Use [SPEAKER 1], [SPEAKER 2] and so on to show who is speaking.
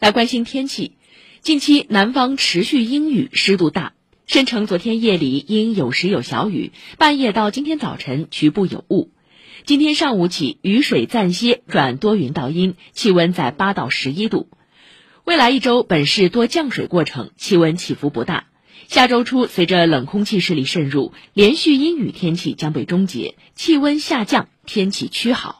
[SPEAKER 1] 来关心天气。近期南方持续阴雨湿度大。申城昨天夜里因有时有小雨。半夜到今天早晨局部有雾。今天上午起雨水暂歇转多云到阴。气温在八到十一度。未来一周本市多降水过程气温起伏不大。下周初随着冷空气势力渗入连续阴雨天气将被终结气温下降天气趋好。